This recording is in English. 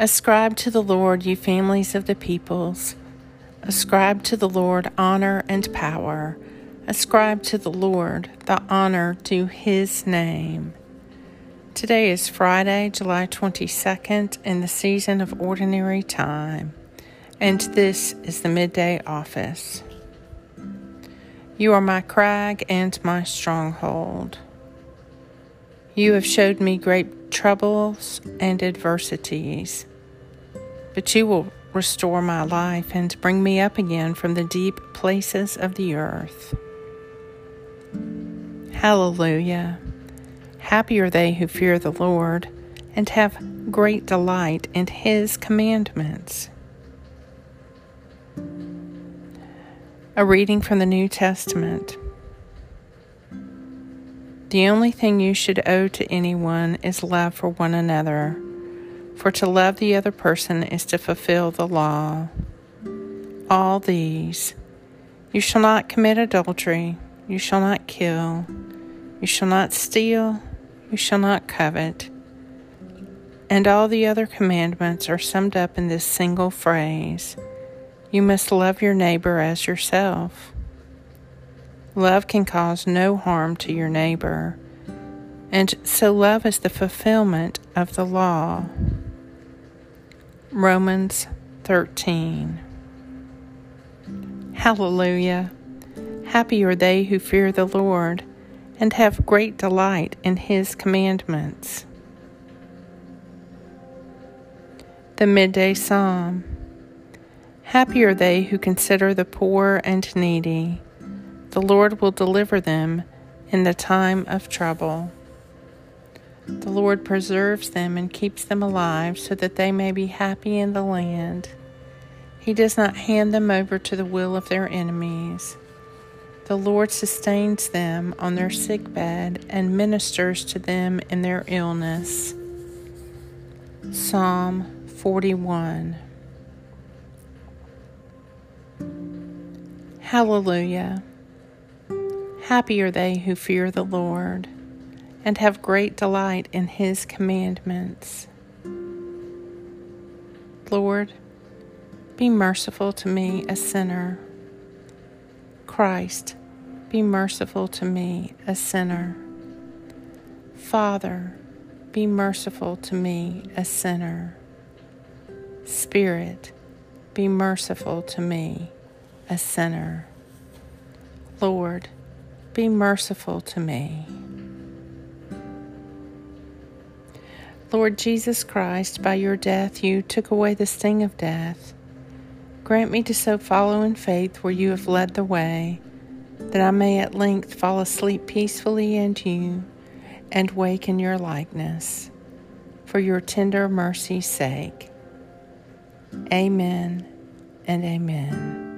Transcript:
Ascribe to the Lord, you families of the peoples. Ascribe to the Lord honor and power. Ascribe to the Lord the honor due his name. Today is Friday, July 22nd, in the season of ordinary time, and this is the midday office. You are my crag and my stronghold. You have showed me great troubles and adversities, but you will restore my life and bring me up again from the deep places of the earth. Hallelujah. Happy are they who fear the Lord and have great delight in his commandments. A reading from the New Testament. The only thing you should owe to anyone is love for one another, for to love the other person is to fulfill the law. All these you shall not commit adultery, you shall not kill, you shall not steal, you shall not covet. And all the other commandments are summed up in this single phrase you must love your neighbor as yourself. Love can cause no harm to your neighbor, and so love is the fulfillment of the law. Romans 13. Hallelujah! Happy are they who fear the Lord and have great delight in his commandments. The Midday Psalm. Happy are they who consider the poor and needy the Lord will deliver them in the time of trouble. The Lord preserves them and keeps them alive so that they may be happy in the land. He does not hand them over to the will of their enemies. The Lord sustains them on their sick bed and ministers to them in their illness. Psalm 41 Hallelujah. Happy are they who fear the Lord and have great delight in his commandments. Lord, be merciful to me, a sinner. Christ, be merciful to me, a sinner. Father, be merciful to me, a sinner. Spirit, be merciful to me, a sinner. Lord, be merciful to me. Lord Jesus Christ, by your death you took away the sting of death. Grant me to so follow in faith where you have led the way, that I may at length fall asleep peacefully in you and wake in your likeness, for your tender mercy's sake. Amen and amen.